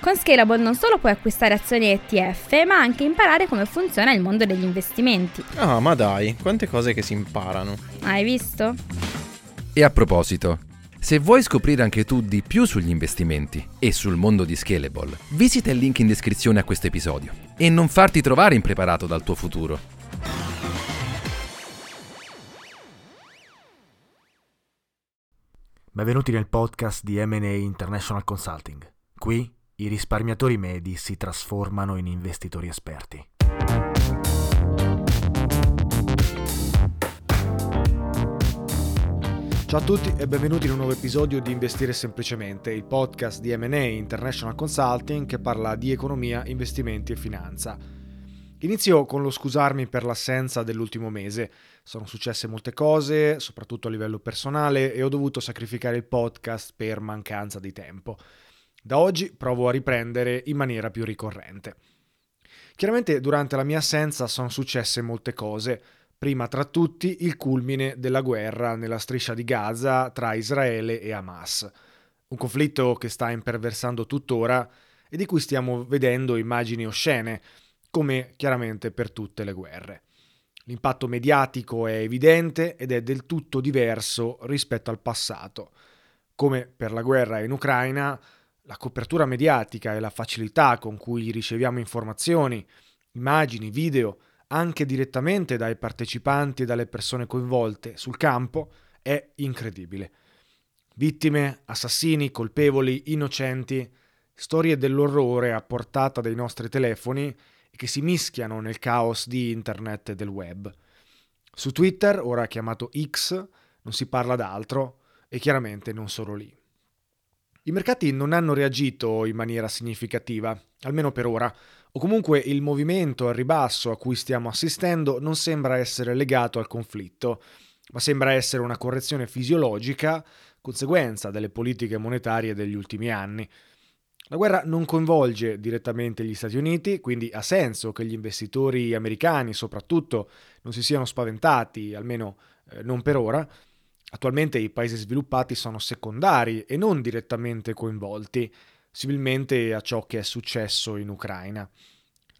Con Scalable non solo puoi acquistare azioni ETF, ma anche imparare come funziona il mondo degli investimenti. Ah, ma dai, quante cose che si imparano. Hai visto? E a proposito, se vuoi scoprire anche tu di più sugli investimenti e sul mondo di Scalable, visita il link in descrizione a questo episodio e non farti trovare impreparato dal tuo futuro. Benvenuti nel podcast di MA International Consulting. Qui i risparmiatori medi si trasformano in investitori esperti. Ciao a tutti e benvenuti in un nuovo episodio di Investire Semplicemente, il podcast di MA International Consulting che parla di economia, investimenti e finanza. Inizio con lo scusarmi per l'assenza dell'ultimo mese. Sono successe molte cose, soprattutto a livello personale, e ho dovuto sacrificare il podcast per mancanza di tempo. Da oggi provo a riprendere in maniera più ricorrente. Chiaramente durante la mia assenza sono successe molte cose, prima tra tutti il culmine della guerra nella striscia di Gaza tra Israele e Hamas, un conflitto che sta imperversando tuttora e di cui stiamo vedendo immagini oscene, come chiaramente per tutte le guerre. L'impatto mediatico è evidente ed è del tutto diverso rispetto al passato. Come per la guerra in Ucraina, la copertura mediatica e la facilità con cui riceviamo informazioni, immagini, video, anche direttamente dai partecipanti e dalle persone coinvolte sul campo è incredibile. Vittime, assassini, colpevoli, innocenti, storie dell'orrore a portata dei nostri telefoni che si mischiano nel caos di internet e del web. Su Twitter, ora chiamato X, non si parla d'altro e chiaramente non solo lì. I mercati non hanno reagito in maniera significativa, almeno per ora, o comunque il movimento al ribasso a cui stiamo assistendo non sembra essere legato al conflitto, ma sembra essere una correzione fisiologica, conseguenza delle politiche monetarie degli ultimi anni. La guerra non coinvolge direttamente gli Stati Uniti, quindi ha senso che gli investitori americani soprattutto non si siano spaventati, almeno eh, non per ora. Attualmente i paesi sviluppati sono secondari e non direttamente coinvolti, similmente a ciò che è successo in Ucraina.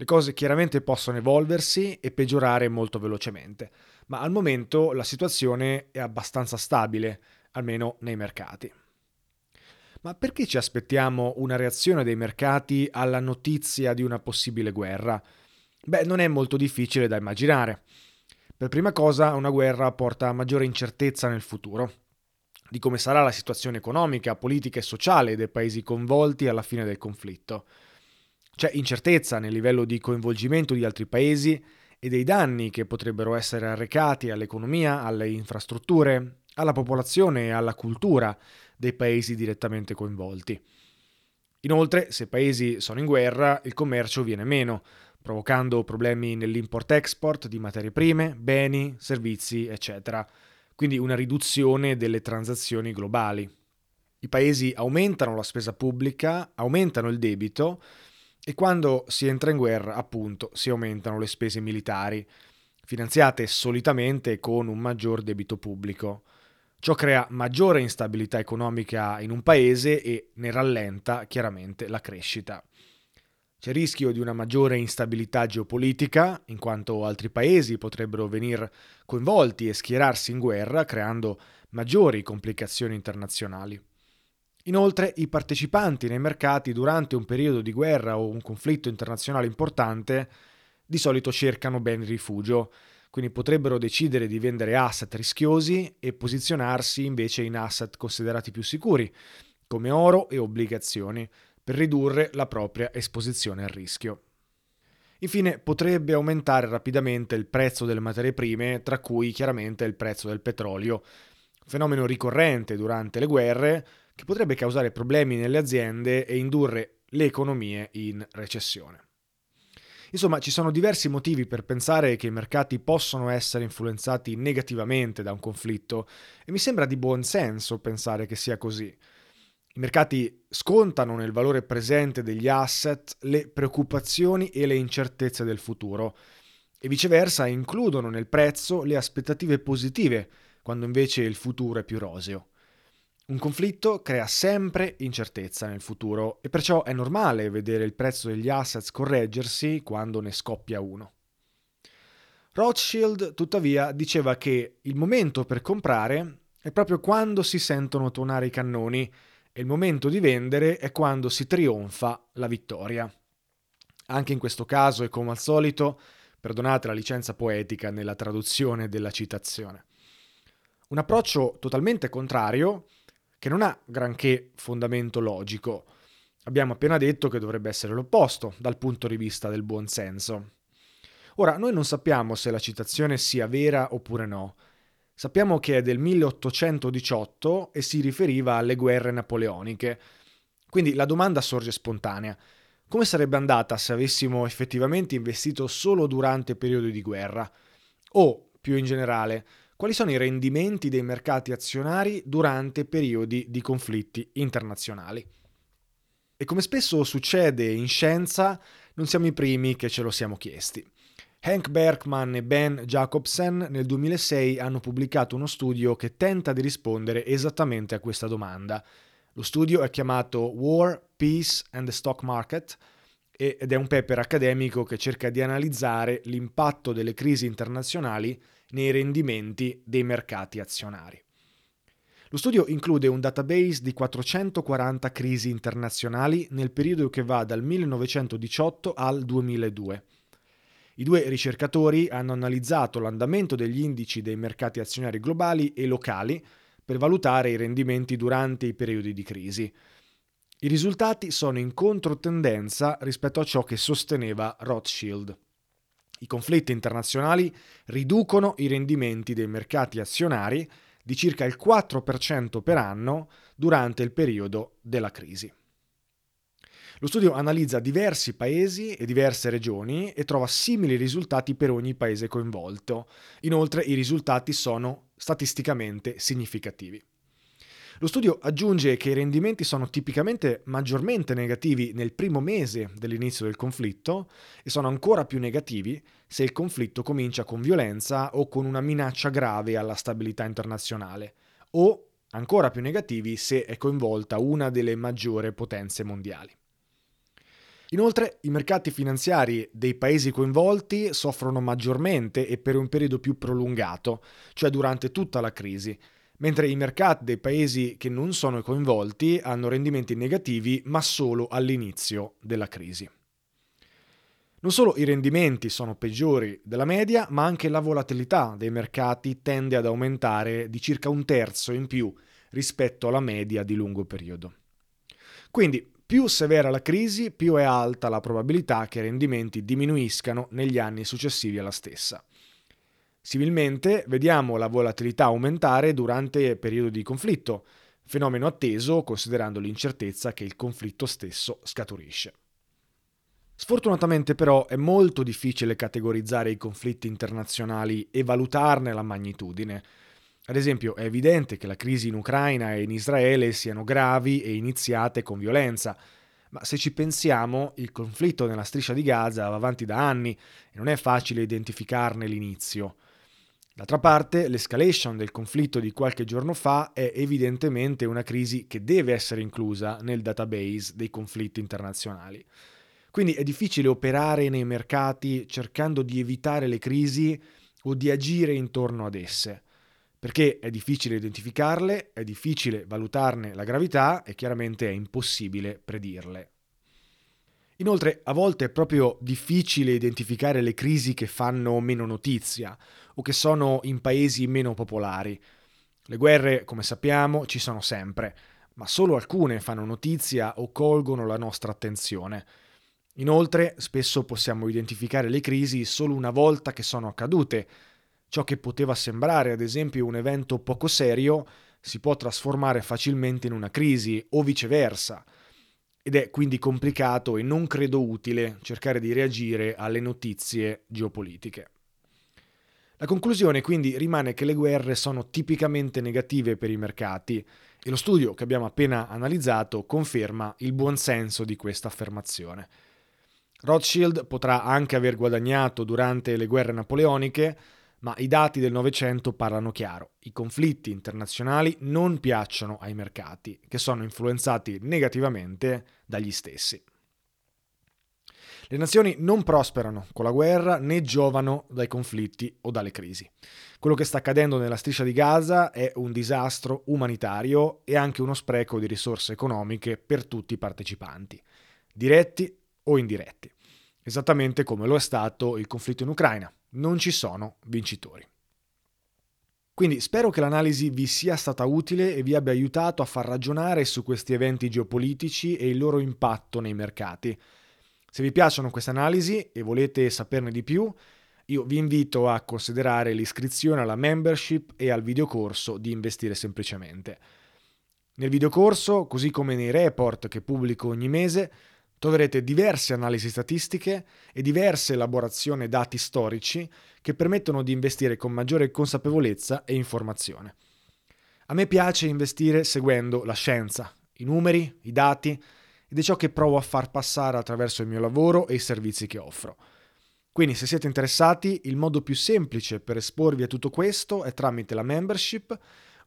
Le cose chiaramente possono evolversi e peggiorare molto velocemente, ma al momento la situazione è abbastanza stabile, almeno nei mercati. Ma perché ci aspettiamo una reazione dei mercati alla notizia di una possibile guerra? Beh, non è molto difficile da immaginare. Per prima cosa, una guerra porta maggiore incertezza nel futuro di come sarà la situazione economica, politica e sociale dei paesi coinvolti alla fine del conflitto. C'è incertezza nel livello di coinvolgimento di altri paesi e dei danni che potrebbero essere arrecati all'economia, alle infrastrutture, alla popolazione e alla cultura dei paesi direttamente coinvolti. Inoltre, se paesi sono in guerra, il commercio viene meno, provocando problemi nell'import-export di materie prime, beni, servizi, eccetera quindi una riduzione delle transazioni globali. I paesi aumentano la spesa pubblica, aumentano il debito e quando si entra in guerra, appunto, si aumentano le spese militari, finanziate solitamente con un maggior debito pubblico. Ciò crea maggiore instabilità economica in un paese e ne rallenta chiaramente la crescita. C'è rischio di una maggiore instabilità geopolitica, in quanto altri paesi potrebbero venire coinvolti e schierarsi in guerra, creando maggiori complicazioni internazionali. Inoltre, i partecipanti nei mercati durante un periodo di guerra o un conflitto internazionale importante di solito cercano beni rifugio, quindi potrebbero decidere di vendere asset rischiosi e posizionarsi invece in asset considerati più sicuri, come oro e obbligazioni, per ridurre la propria esposizione al rischio. Infine potrebbe aumentare rapidamente il prezzo delle materie prime, tra cui chiaramente il prezzo del petrolio, fenomeno ricorrente durante le guerre che potrebbe causare problemi nelle aziende e indurre le economie in recessione. Insomma, ci sono diversi motivi per pensare che i mercati possono essere influenzati negativamente da un conflitto e mi sembra di buon senso pensare che sia così. I mercati scontano nel valore presente degli asset le preoccupazioni e le incertezze del futuro e viceversa includono nel prezzo le aspettative positive, quando invece il futuro è più roseo. Un conflitto crea sempre incertezza nel futuro e perciò è normale vedere il prezzo degli assets correggersi quando ne scoppia uno. Rothschild, tuttavia, diceva che il momento per comprare è proprio quando si sentono tuonare i cannoni e il momento di vendere è quando si trionfa la vittoria. Anche in questo caso e come al solito, perdonate la licenza poetica nella traduzione della citazione. Un approccio totalmente contrario che non ha granché fondamento logico. Abbiamo appena detto che dovrebbe essere l'opposto dal punto di vista del buon senso. Ora, noi non sappiamo se la citazione sia vera oppure no. Sappiamo che è del 1818 e si riferiva alle guerre napoleoniche. Quindi la domanda sorge spontanea. Come sarebbe andata se avessimo effettivamente investito solo durante periodi di guerra? O, più in generale, quali sono i rendimenti dei mercati azionari durante periodi di conflitti internazionali. E come spesso succede in scienza, non siamo i primi che ce lo siamo chiesti. Hank Berkman e Ben Jacobsen nel 2006 hanno pubblicato uno studio che tenta di rispondere esattamente a questa domanda. Lo studio è chiamato War, Peace and the Stock Market ed è un paper accademico che cerca di analizzare l'impatto delle crisi internazionali nei rendimenti dei mercati azionari. Lo studio include un database di 440 crisi internazionali nel periodo che va dal 1918 al 2002. I due ricercatori hanno analizzato l'andamento degli indici dei mercati azionari globali e locali per valutare i rendimenti durante i periodi di crisi. I risultati sono in controtendenza rispetto a ciò che sosteneva Rothschild. I conflitti internazionali riducono i rendimenti dei mercati azionari di circa il 4% per anno durante il periodo della crisi. Lo studio analizza diversi paesi e diverse regioni e trova simili risultati per ogni paese coinvolto. Inoltre i risultati sono statisticamente significativi. Lo studio aggiunge che i rendimenti sono tipicamente maggiormente negativi nel primo mese dell'inizio del conflitto e sono ancora più negativi se il conflitto comincia con violenza o con una minaccia grave alla stabilità internazionale, o ancora più negativi se è coinvolta una delle maggiori potenze mondiali. Inoltre i mercati finanziari dei paesi coinvolti soffrono maggiormente e per un periodo più prolungato, cioè durante tutta la crisi, mentre i mercati dei paesi che non sono coinvolti hanno rendimenti negativi ma solo all'inizio della crisi. Non solo i rendimenti sono peggiori della media, ma anche la volatilità dei mercati tende ad aumentare di circa un terzo in più rispetto alla media di lungo periodo. Quindi, più severa la crisi, più è alta la probabilità che i rendimenti diminuiscano negli anni successivi alla stessa. Similmente, vediamo la volatilità aumentare durante periodi di conflitto, fenomeno atteso considerando l'incertezza che il conflitto stesso scaturisce. Sfortunatamente però è molto difficile categorizzare i conflitti internazionali e valutarne la magnitudine. Ad esempio, è evidente che la crisi in Ucraina e in Israele siano gravi e iniziate con violenza, ma se ci pensiamo, il conflitto nella striscia di Gaza va avanti da anni e non è facile identificarne l'inizio. D'altra parte, l'escalation del conflitto di qualche giorno fa è evidentemente una crisi che deve essere inclusa nel database dei conflitti internazionali. Quindi è difficile operare nei mercati cercando di evitare le crisi o di agire intorno ad esse, perché è difficile identificarle, è difficile valutarne la gravità e chiaramente è impossibile predirle. Inoltre, a volte è proprio difficile identificare le crisi che fanno meno notizia o che sono in paesi meno popolari. Le guerre, come sappiamo, ci sono sempre, ma solo alcune fanno notizia o colgono la nostra attenzione. Inoltre, spesso possiamo identificare le crisi solo una volta che sono accadute. Ciò che poteva sembrare, ad esempio, un evento poco serio, si può trasformare facilmente in una crisi o viceversa. Ed è quindi complicato e non credo utile cercare di reagire alle notizie geopolitiche. La conclusione quindi rimane che le guerre sono tipicamente negative per i mercati e lo studio che abbiamo appena analizzato conferma il buonsenso di questa affermazione. Rothschild potrà anche aver guadagnato durante le guerre napoleoniche, ma i dati del Novecento parlano chiaro. I conflitti internazionali non piacciono ai mercati, che sono influenzati negativamente dagli stessi. Le nazioni non prosperano con la guerra né giovano dai conflitti o dalle crisi. Quello che sta accadendo nella striscia di Gaza è un disastro umanitario e anche uno spreco di risorse economiche per tutti i partecipanti, diretti o indiretti, esattamente come lo è stato il conflitto in Ucraina. Non ci sono vincitori. Quindi spero che l'analisi vi sia stata utile e vi abbia aiutato a far ragionare su questi eventi geopolitici e il loro impatto nei mercati. Se vi piacciono queste analisi e volete saperne di più, io vi invito a considerare l'iscrizione alla membership e al videocorso di Investire Semplicemente. Nel videocorso, così come nei report che pubblico ogni mese, Troverete diverse analisi statistiche e diverse elaborazioni dati storici che permettono di investire con maggiore consapevolezza e informazione. A me piace investire seguendo la scienza, i numeri, i dati ed è ciò che provo a far passare attraverso il mio lavoro e i servizi che offro. Quindi se siete interessati, il modo più semplice per esporvi a tutto questo è tramite la membership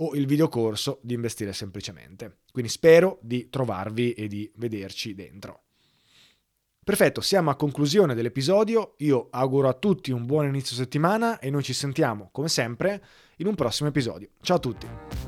o il videocorso di investire semplicemente. Quindi spero di trovarvi e di vederci dentro. Perfetto, siamo a conclusione dell'episodio. Io auguro a tutti un buon inizio settimana e noi ci sentiamo, come sempre, in un prossimo episodio. Ciao a tutti!